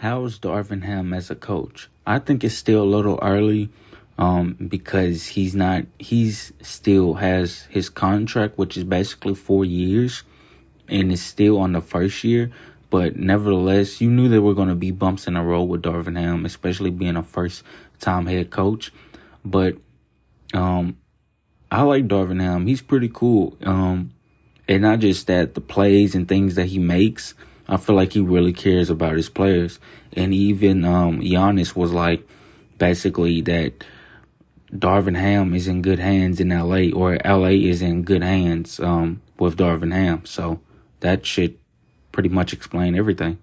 how's Darvin Ham as a coach? I think it's still a little early um, because he's not he's still has his contract, which is basically four years, and is still on the first year. But nevertheless, you knew there were going to be bumps in the road with Darvin Ham, especially being a first time head coach. But um, I like Darvin Ham. He's pretty cool. Um, and not just that, the plays and things that he makes. I feel like he really cares about his players. And even um, Giannis was like, basically that Darvin Ham is in good hands in LA, or LA is in good hands um, with Darvin Ham. So that should pretty much explain everything.